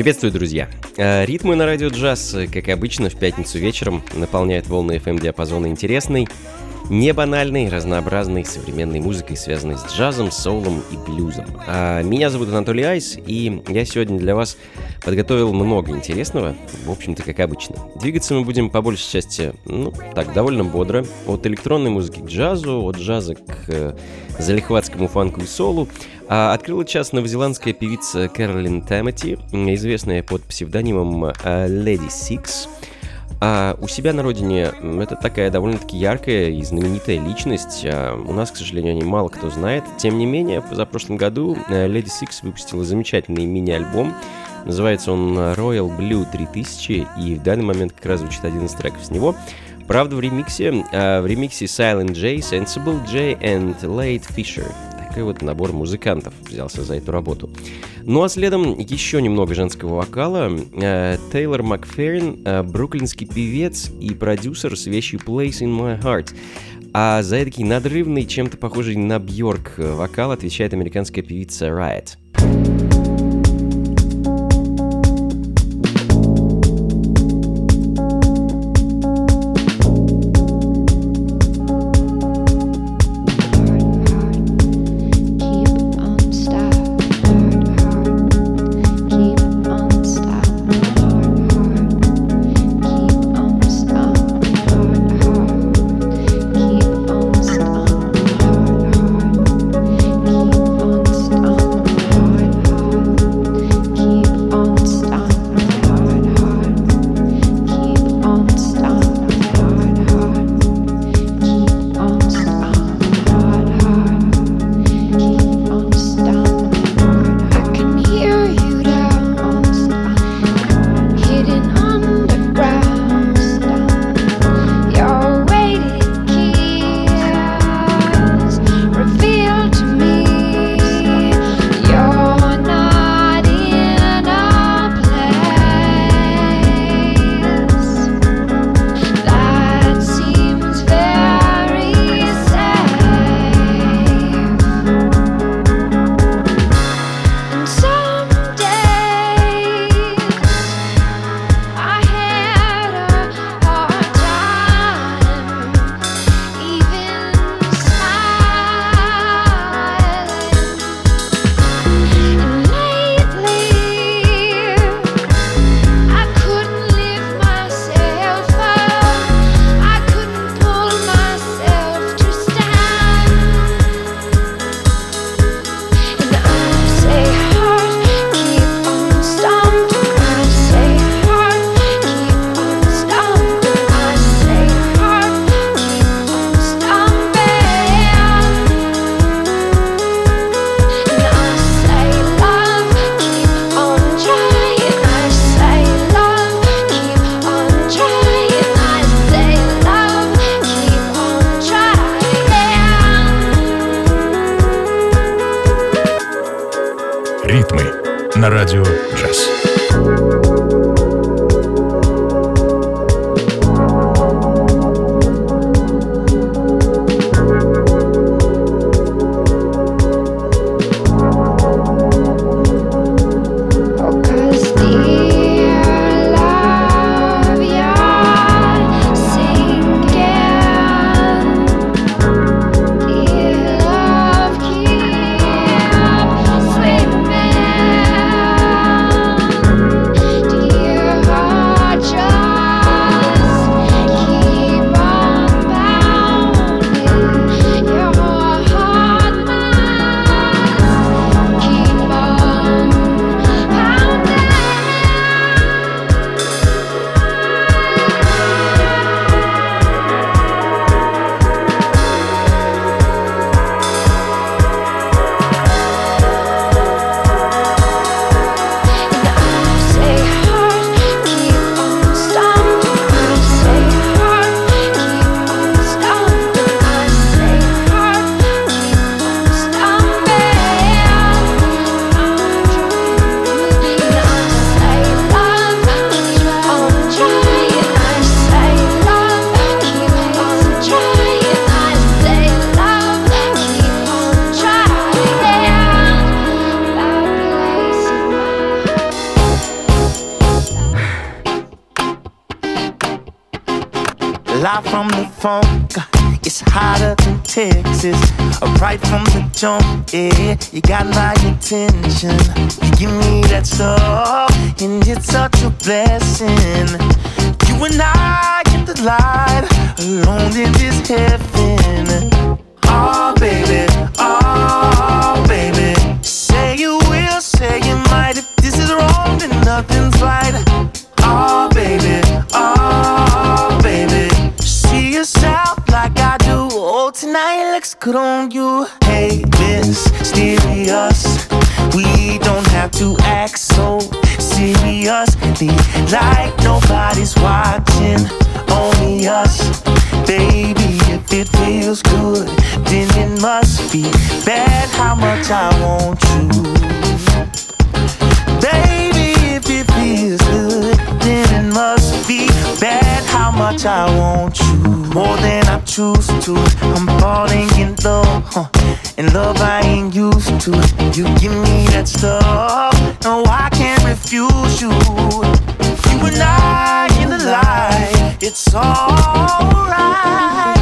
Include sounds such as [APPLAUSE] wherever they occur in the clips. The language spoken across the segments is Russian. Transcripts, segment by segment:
Приветствую, друзья! Э, ритмы на радио джаз, как обычно, в пятницу вечером наполняют волны FM-диапазона интересной, не банальной, разнообразной современной музыкой, связанной с джазом, соулом и блюзом. А меня зовут Анатолий Айс, и я сегодня для вас подготовил много интересного, в общем-то, как обычно. Двигаться мы будем по большей части, ну, так, довольно бодро, от электронной музыки к джазу, от джаза к э, залихватскому фанку и солу, а открыла час новозеландская певица Кэролин Тамати, известная под псевдонимом э, Lady Six. А у себя на родине это такая довольно-таки яркая и знаменитая личность. А у нас, к сожалению, о ней мало кто знает. Тем не менее, за прошлом году э, Lady Six выпустила замечательный мини-альбом. Называется он Royal Blue 3000, и в данный момент как раз звучит один из треков с него. Правда, в ремиксе, э, в ремиксе Silent J, Sensible J and Late Fisher такой вот набор музыкантов взялся за эту работу. Ну а следом еще немного женского вокала. Э, Тейлор Макферрин, э, бруклинский певец и продюсер с вещью Place in My Heart. А за эдакий надрывный, чем-то похожий на Бьорк э, вокал отвечает американская певица Riot. Texas. Right from the jump, yeah, you got my attention. You give me that stuff, and it's such a blessing. You and I get the light alone in this heaven. Oh, baby, good on you. Hey, mysterious. We don't have to act so seriously like nobody's watching. Only us, baby. If it feels good, then it must be bad. How much I want you, much I want you more than I choose to. I'm falling in love, huh? and love I ain't used to. You give me that stuff, no, I can't refuse you. You and I in the light, it's alright,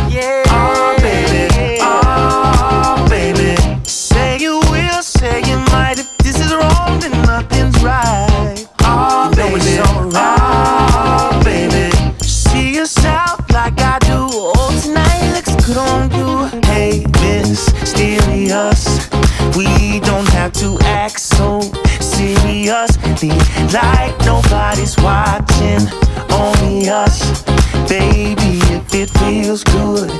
like nobody's watching. Only us, baby. If it feels good,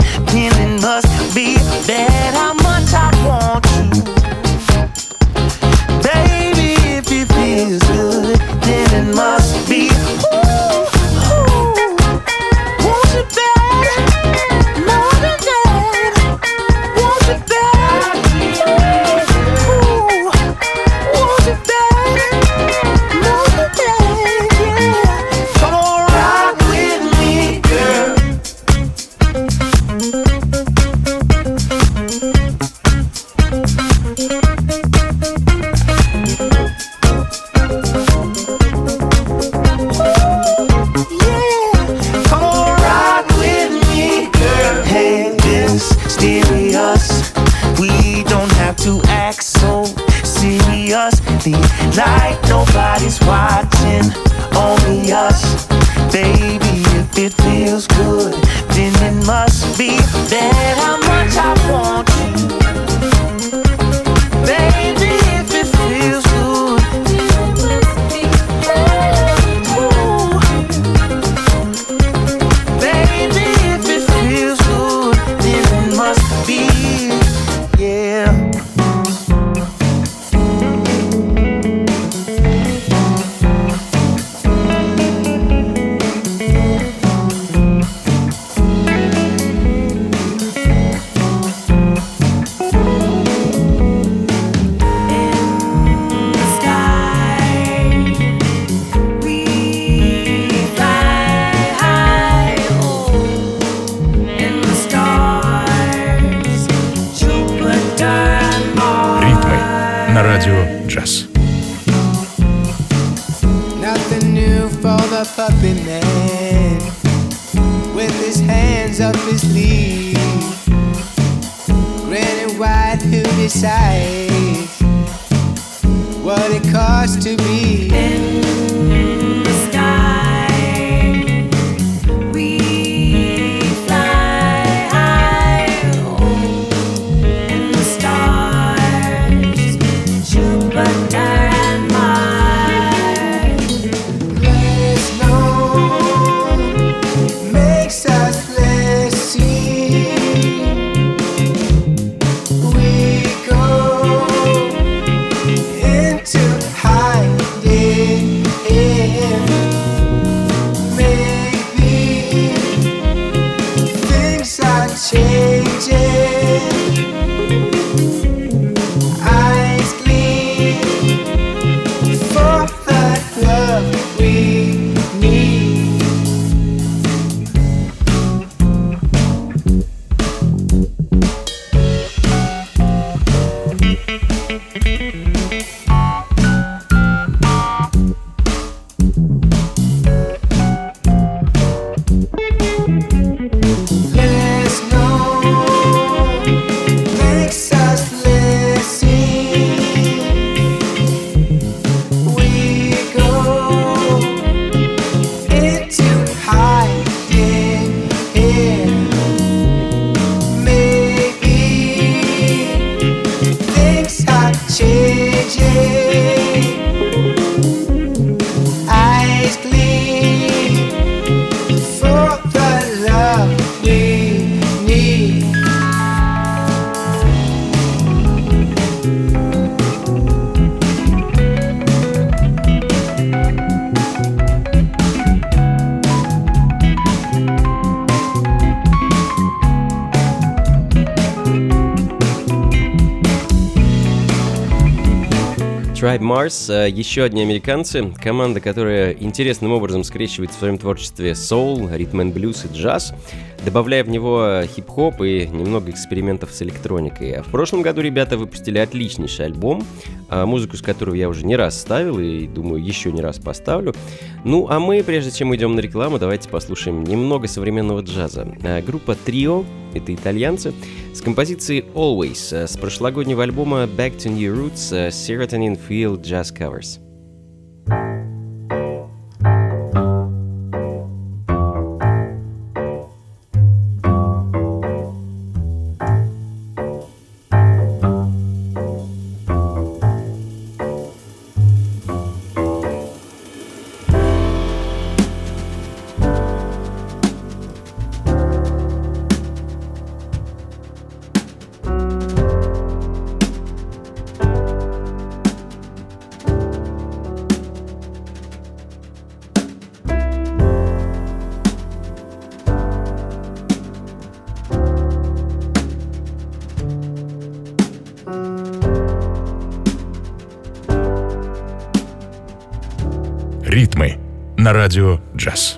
Mars, э, еще одни американцы, команда, которая интересным образом скрещивает в своем творчестве соул, ритм and блюз и джаз, добавляя в него хип-хоп и немного экспериментов с электроникой. А в прошлом году ребята выпустили отличнейший альбом, а, музыку с которого я уже не раз ставил и, думаю, еще не раз поставлю. Ну, а мы, прежде чем идем на рекламу, давайте послушаем немного современного джаза. А, Группа Trio, это итальянцы, с композицией Always э, с прошлогоднего альбома Back to New Roots э, Serotonin Field Jazz Covers. На радио джаз.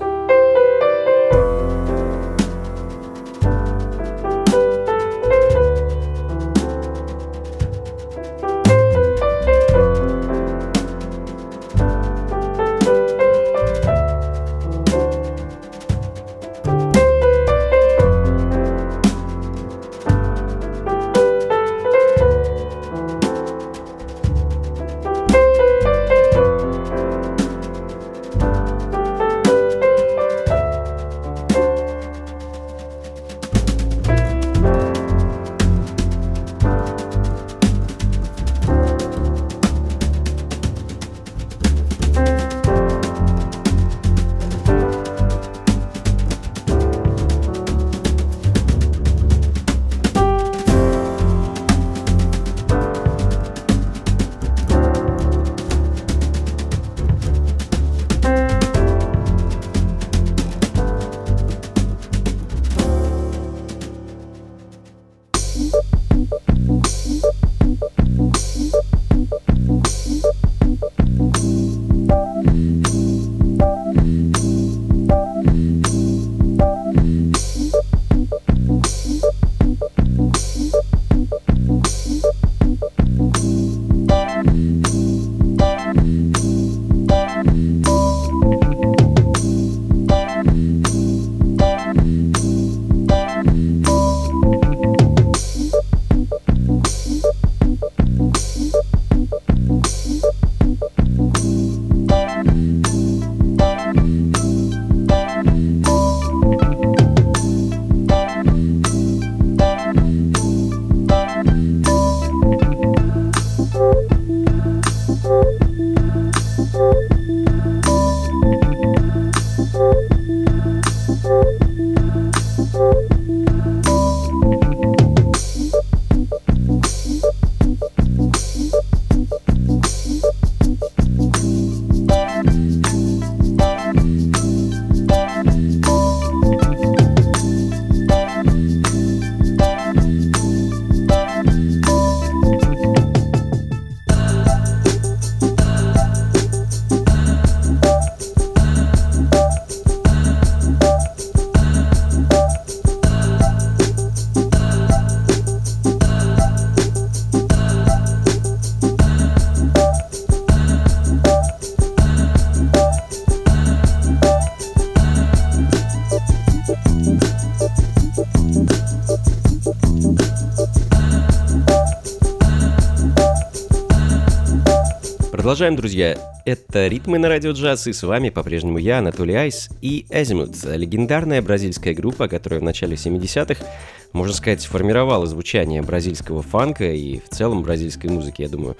Продолжаем, друзья. Это «Ритмы на радио джаз», и с вами по-прежнему я, Анатолий Айс и Эзимут, легендарная бразильская группа, которая в начале 70-х, можно сказать, формировала звучание бразильского фанка и в целом бразильской музыки, я думаю.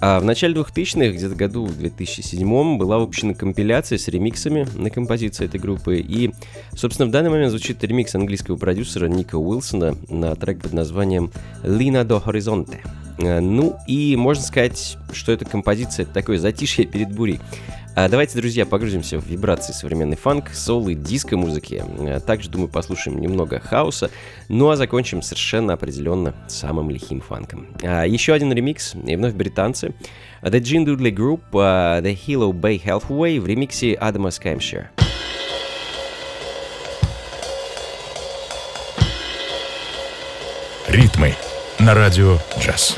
А в начале 2000-х, где-то году в 2007 была выпущена компиляция с ремиксами на композиции этой группы. И, собственно, в данный момент звучит ремикс английского продюсера Ника Уилсона на трек под названием «Lina do Horizonte». Э, ну и можно сказать, что эта композиция это такое затишье перед бурей. А давайте, друзья, погрузимся в вибрации современный фанк, сол и диско-музыки. Э, также, думаю, послушаем немного хаоса. Ну а закончим совершенно определенно самым лихим фанком. А, еще один ремикс, и вновь британцы. The Gene Dudley Group, The Hilo Bay Halfway в ремиксе Адама Скаймшир. Ритмы на радио «Джаз».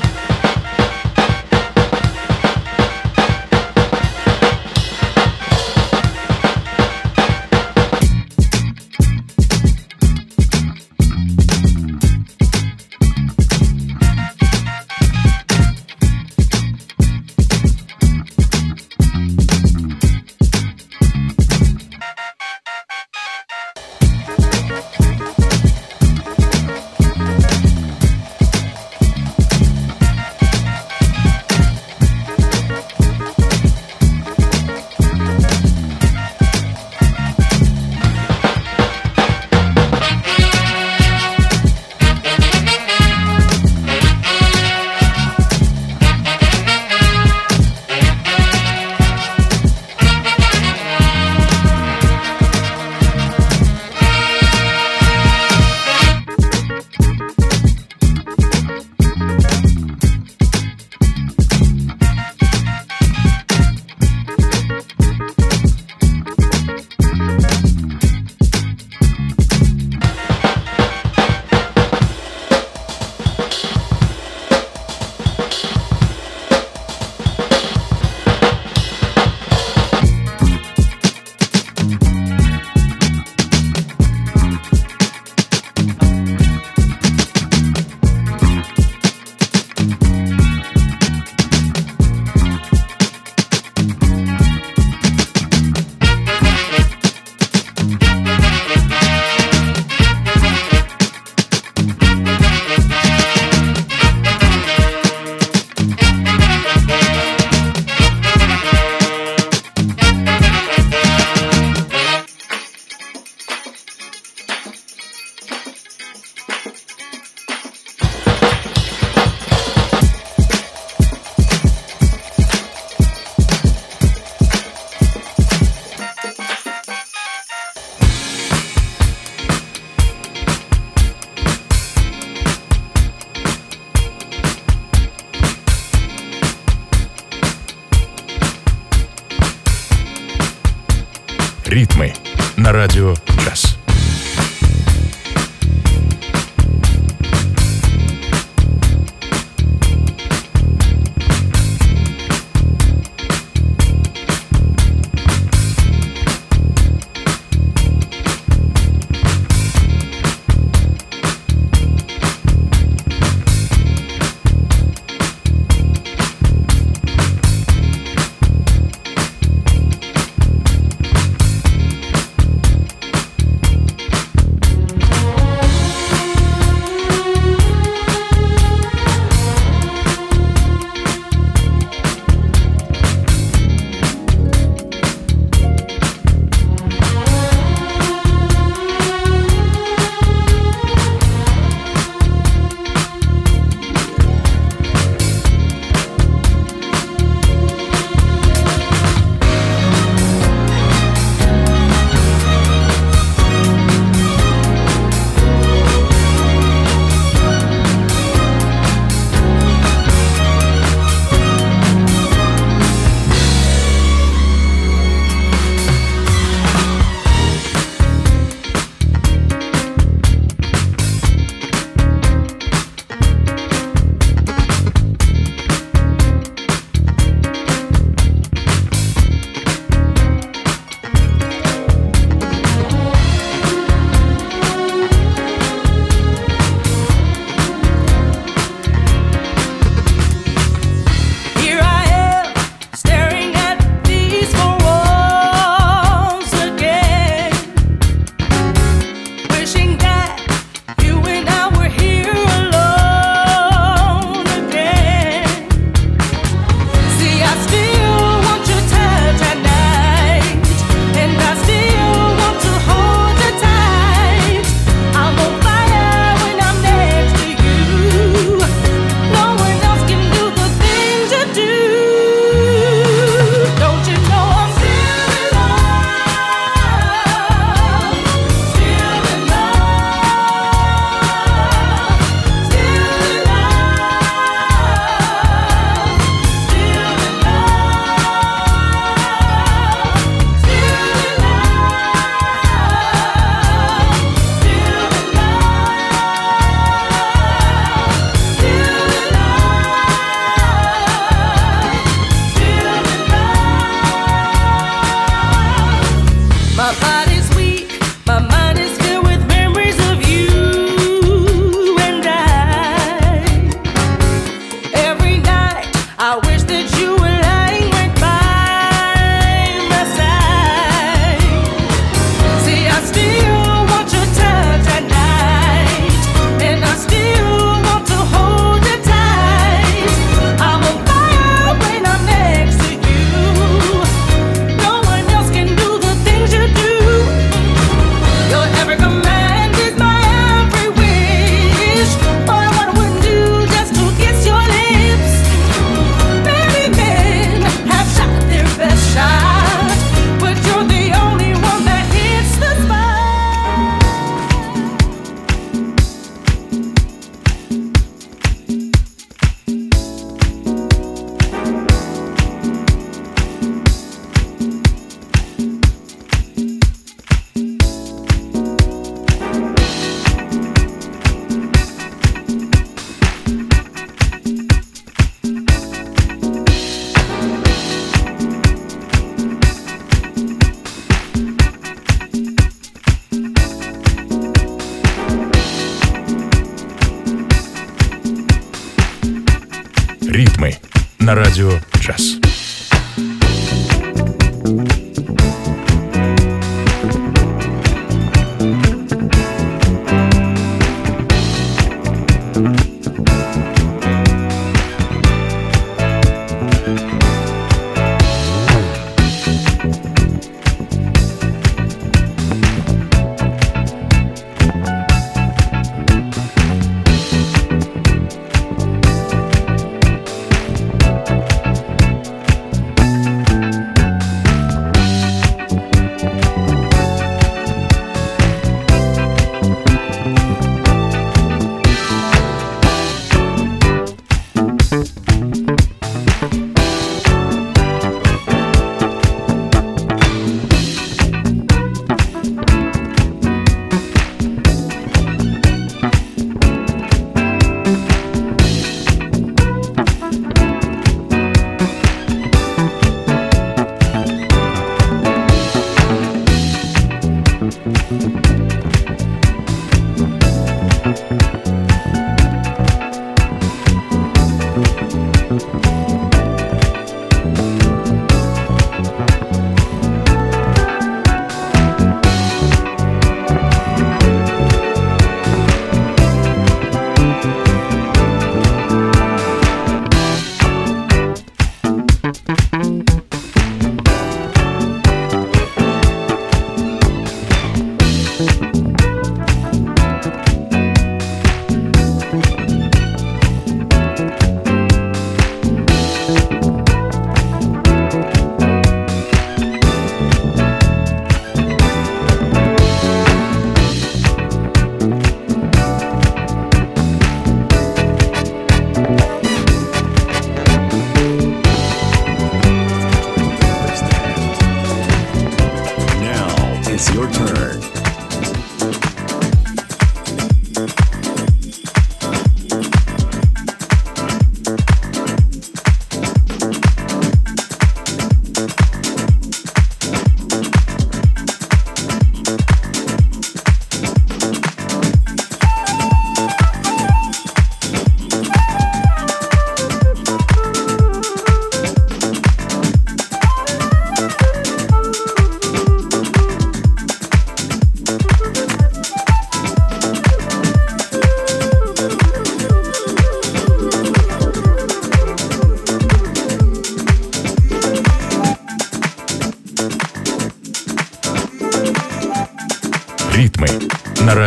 Ритмы на радио «Джаз».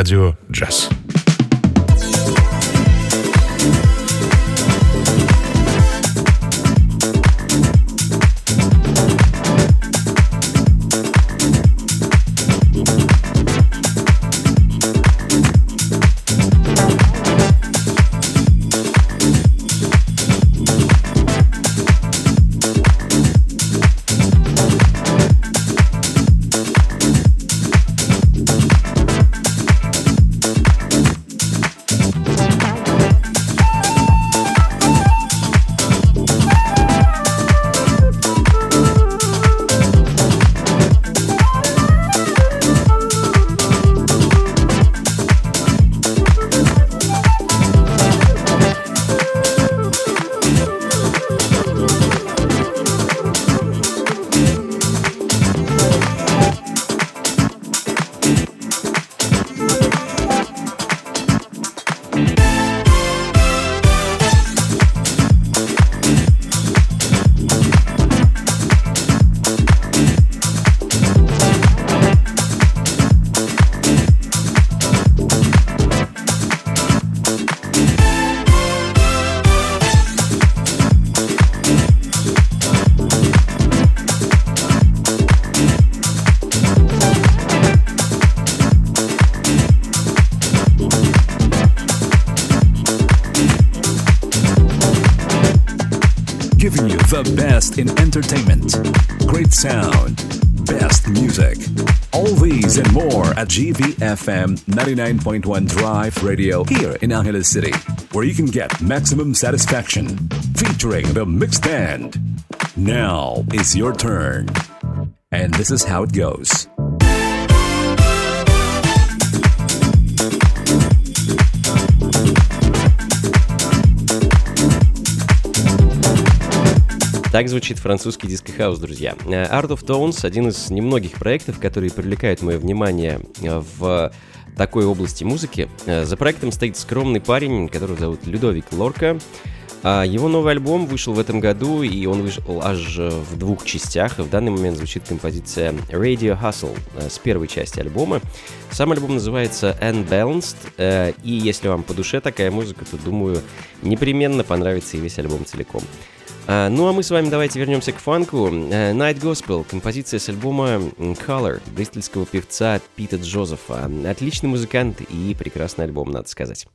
Радио «Джаз». In entertainment, great sound, best music. All these and more at GVFM 99.1 Drive Radio here in Angeles City, where you can get maximum satisfaction featuring the mixed band. Now is your turn. And this is how it goes. Так звучит французский диско-хаус, друзья. Art of Tones — один из немногих проектов, которые привлекают мое внимание в такой области музыки. За проектом стоит скромный парень, которого зовут Людовик Лорка. А его новый альбом вышел в этом году, и он вышел аж в двух частях. В данный момент звучит композиция Radio Hustle э, с первой части альбома. Сам альбом называется Unbalanced, э, и если вам по душе такая музыка, то, думаю, непременно понравится и весь альбом целиком. А, ну а мы с вами давайте вернемся к фанку. Э, Night Gospel, композиция с альбома Color бристольского певца Пита Джозефа. Отличный музыкант и прекрасный альбом, надо сказать.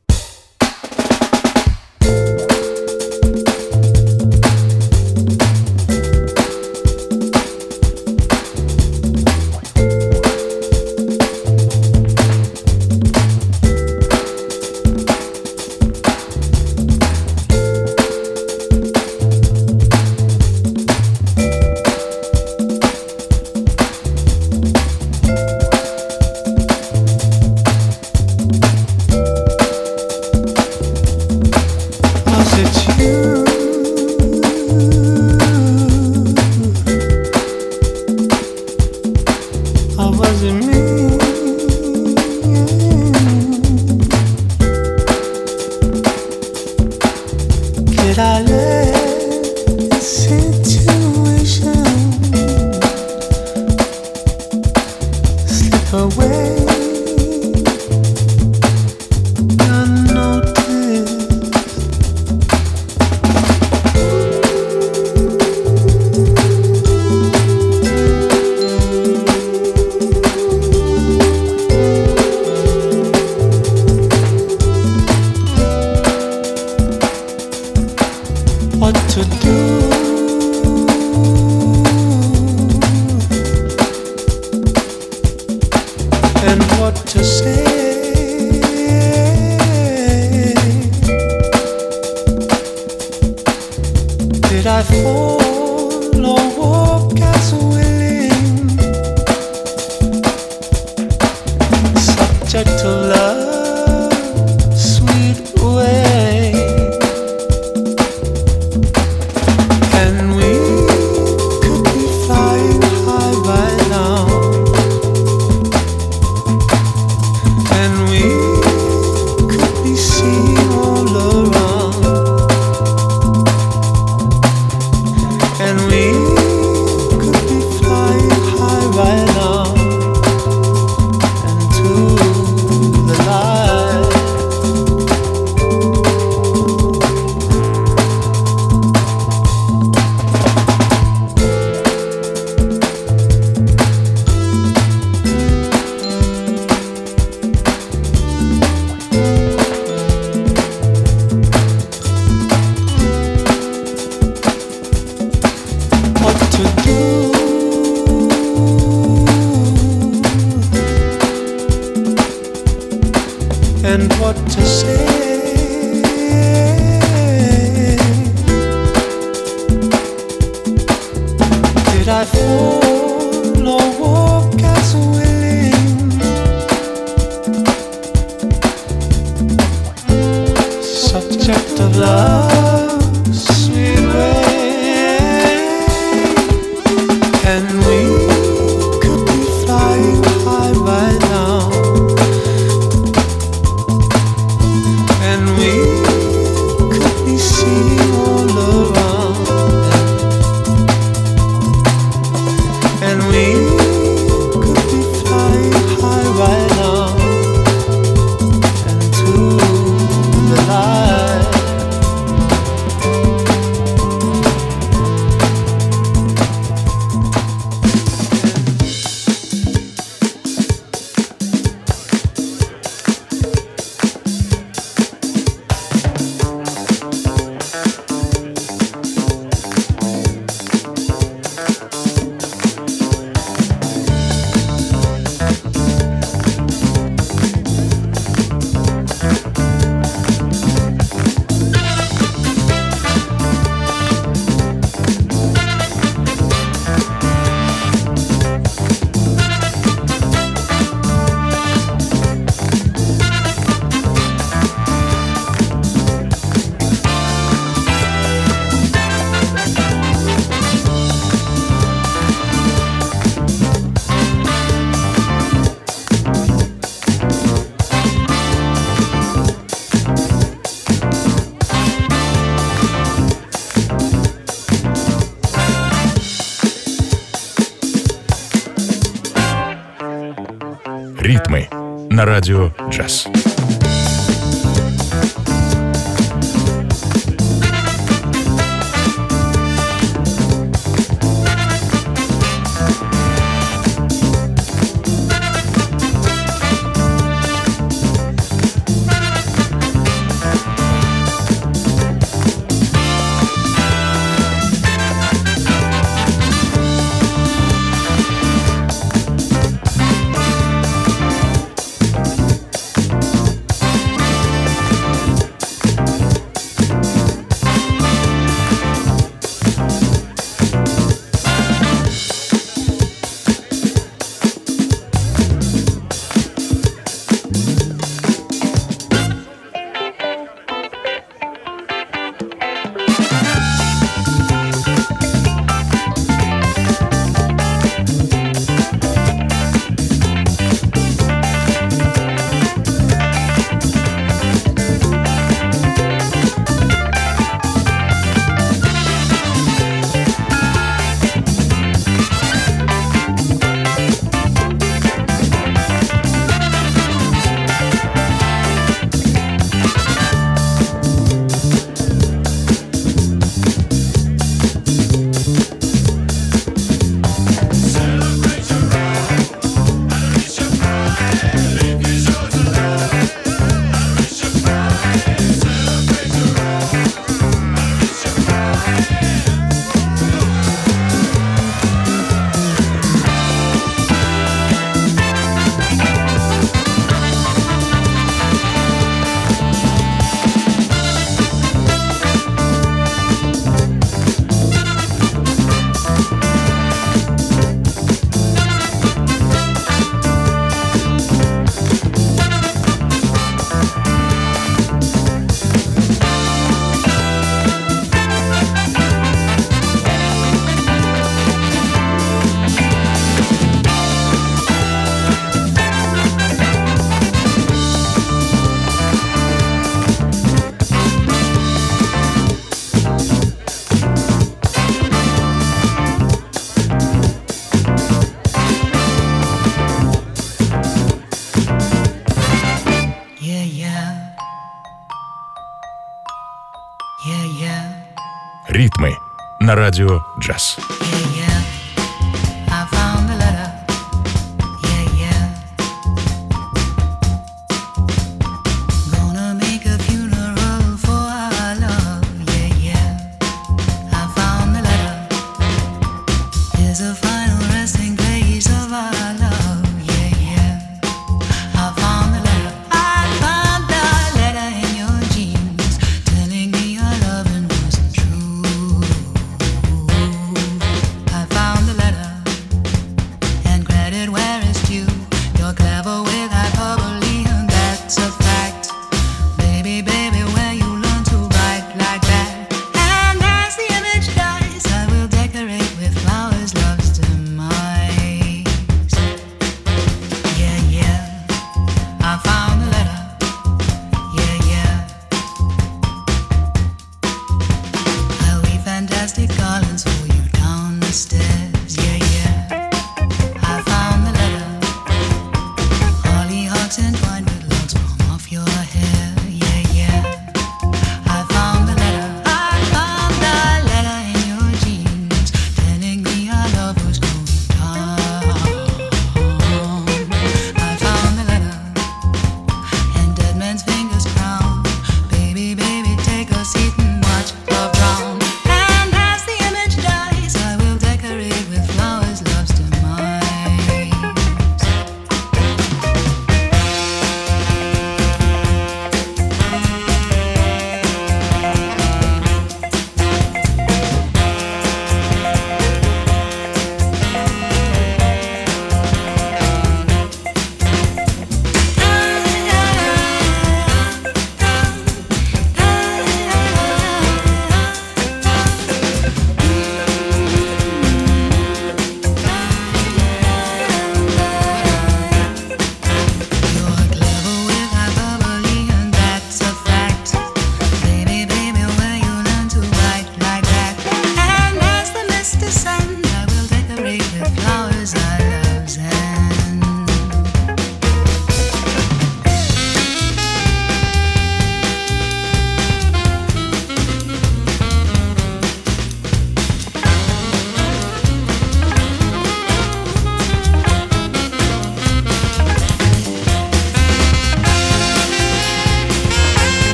На радио «Джаз». На радио «Джаз».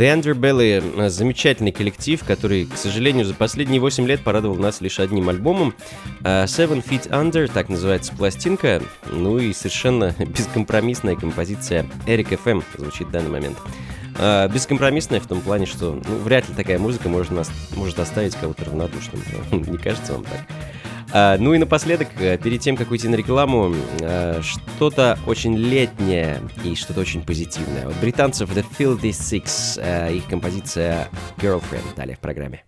The Underbelly — замечательный коллектив, который, к сожалению, за последние 8 лет порадовал нас лишь одним альбомом. Э, Seven Feet Under, так называется пластинка, ну и совершенно [LAUGHS] бескомпромиссная композиция Eric FM звучит в данный момент. Э, бескомпромиссная в том плане, что ну, вряд ли такая музыка может, нас, может оставить кого-то равнодушным. [LAUGHS] Не кажется вам так? А, ну и напоследок, э, перед тем, как уйти на рекламу, э, что-то очень летнее и что-то очень позитивное. От британцев The Filthy Six, э, их композиция Girlfriend, далее в программе.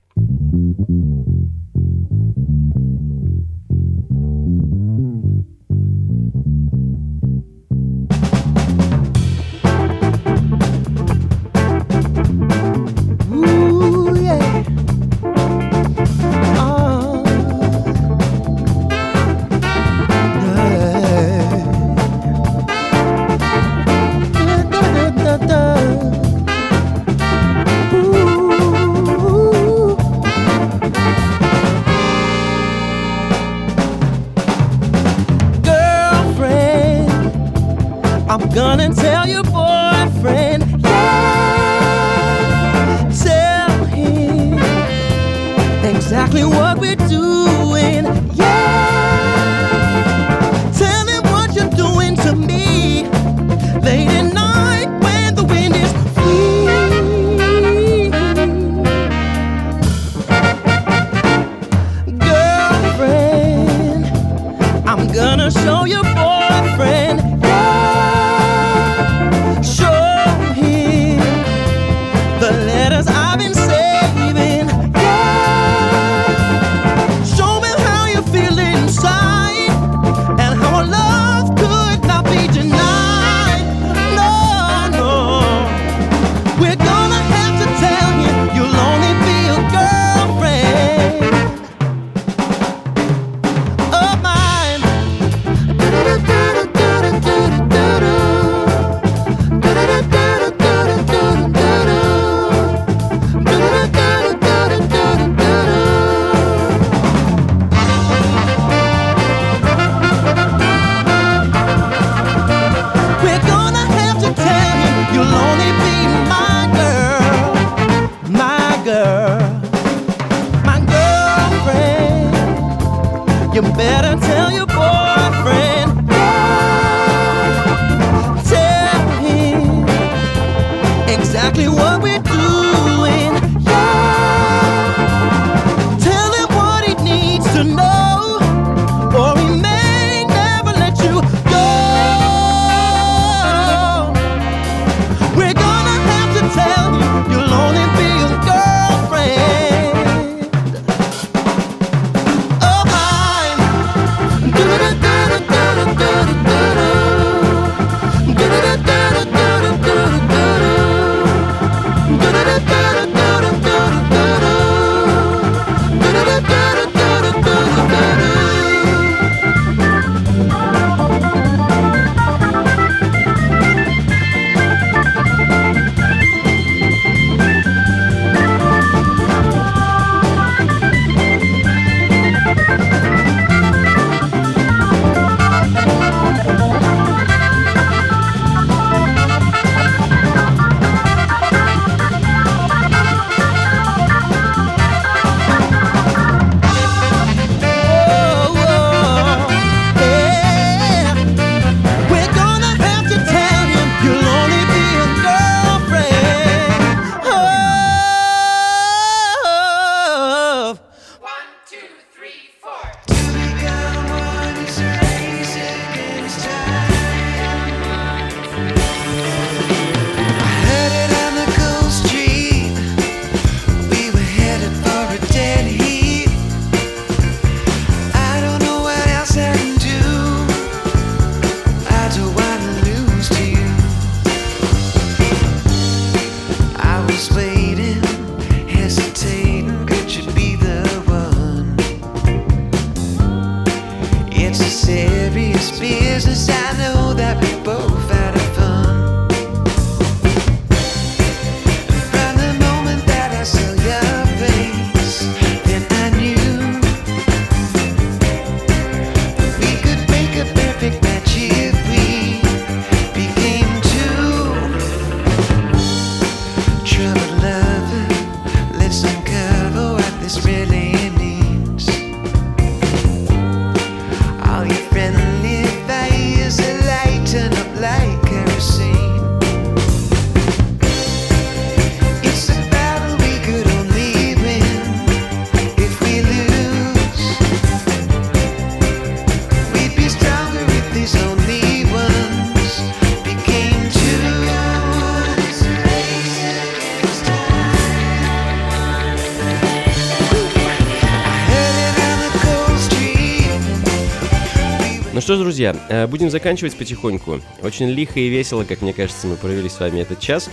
Что ж, друзья, э, будем заканчивать потихоньку. Очень лихо и весело, как мне кажется, мы провели с вами этот час.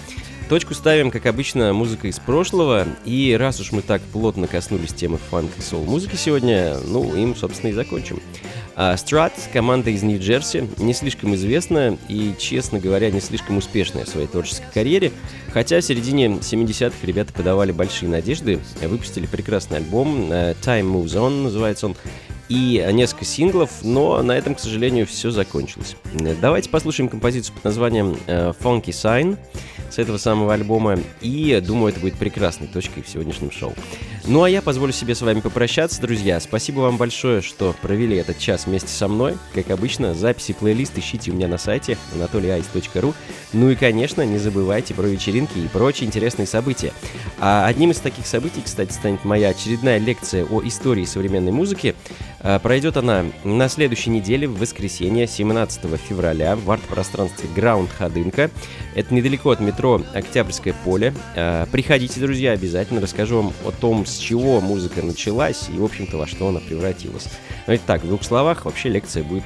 Точку ставим, как обычно, музыка из прошлого. И раз уж мы так плотно коснулись темы фанк и соул-музыки сегодня, ну, им, собственно, и закончим. Страт, команда из Нью-Джерси, не слишком известная и, честно говоря, не слишком успешная в своей творческой карьере, хотя в середине 70-х ребята подавали большие надежды, выпустили прекрасный альбом, uh, Time Moves On называется он, и несколько синглов, но на этом, к сожалению, все закончилось. Давайте послушаем композицию под названием uh, Funky Sign с этого самого альбома, и думаю, это будет прекрасной точкой в сегодняшнем шоу. Ну а я позволю себе с вами попрощаться, друзья. Спасибо вам большое, что провели этот час вместе со мной. Как обычно, записи плейлист ищите у меня на сайте anatolyice.ru. Ну и, конечно, не забывайте про вечеринки и прочие интересные события. А одним из таких событий, кстати, станет моя очередная лекция о истории современной музыки. А, пройдет она на следующей неделе, в воскресенье, 17 февраля, в арт-пространстве Граунд Ходынка. Это недалеко от метро Октябрьское поле. А, приходите, друзья, обязательно расскажу вам о том, с чего музыка началась и, в общем-то, во что она превратилась. Но так, в двух словах, вообще лекция будет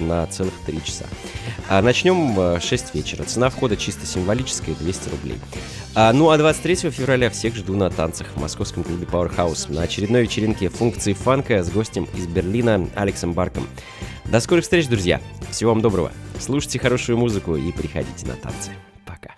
на целых три часа. А начнем в 6 вечера. Цена входа чисто символическая, 200 рублей. А, ну а 23 февраля всех жду на танцах в московском клубе Powerhouse на очередной вечеринке функции фанка с гостем из Берлина Алексом Барком. До скорых встреч, друзья! Всего вам доброго! Слушайте хорошую музыку и приходите на танцы. Пока!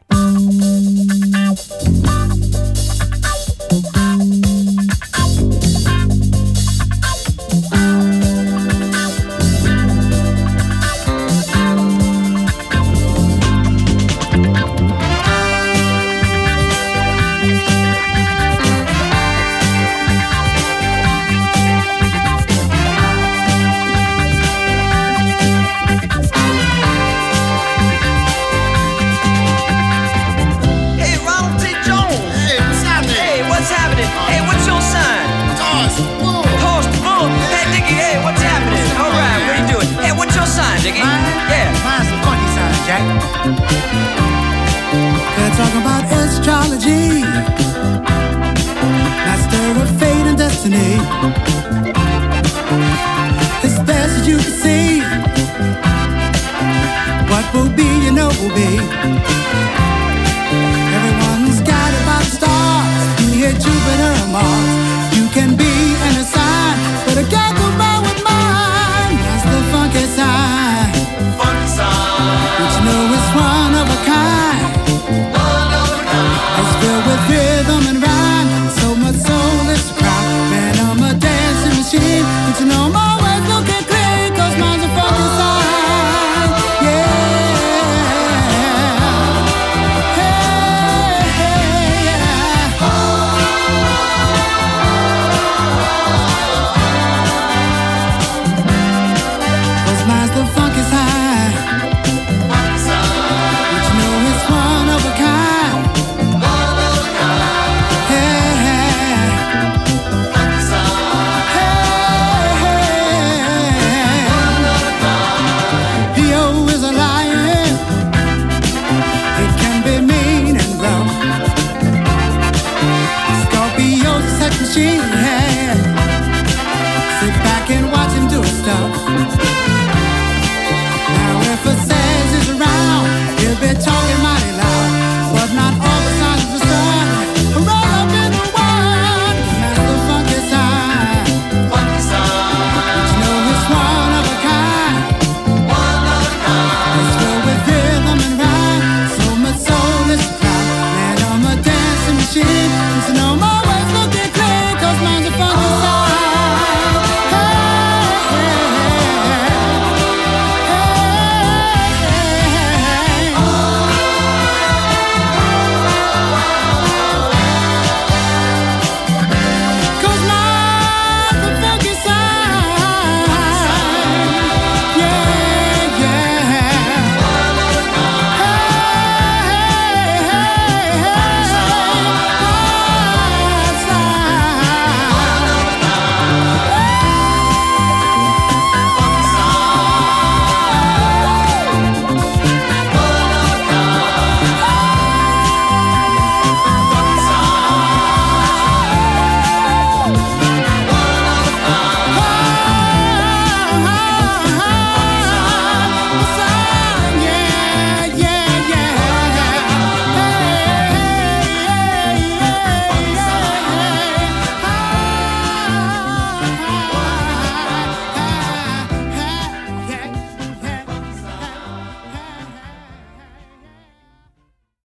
Thank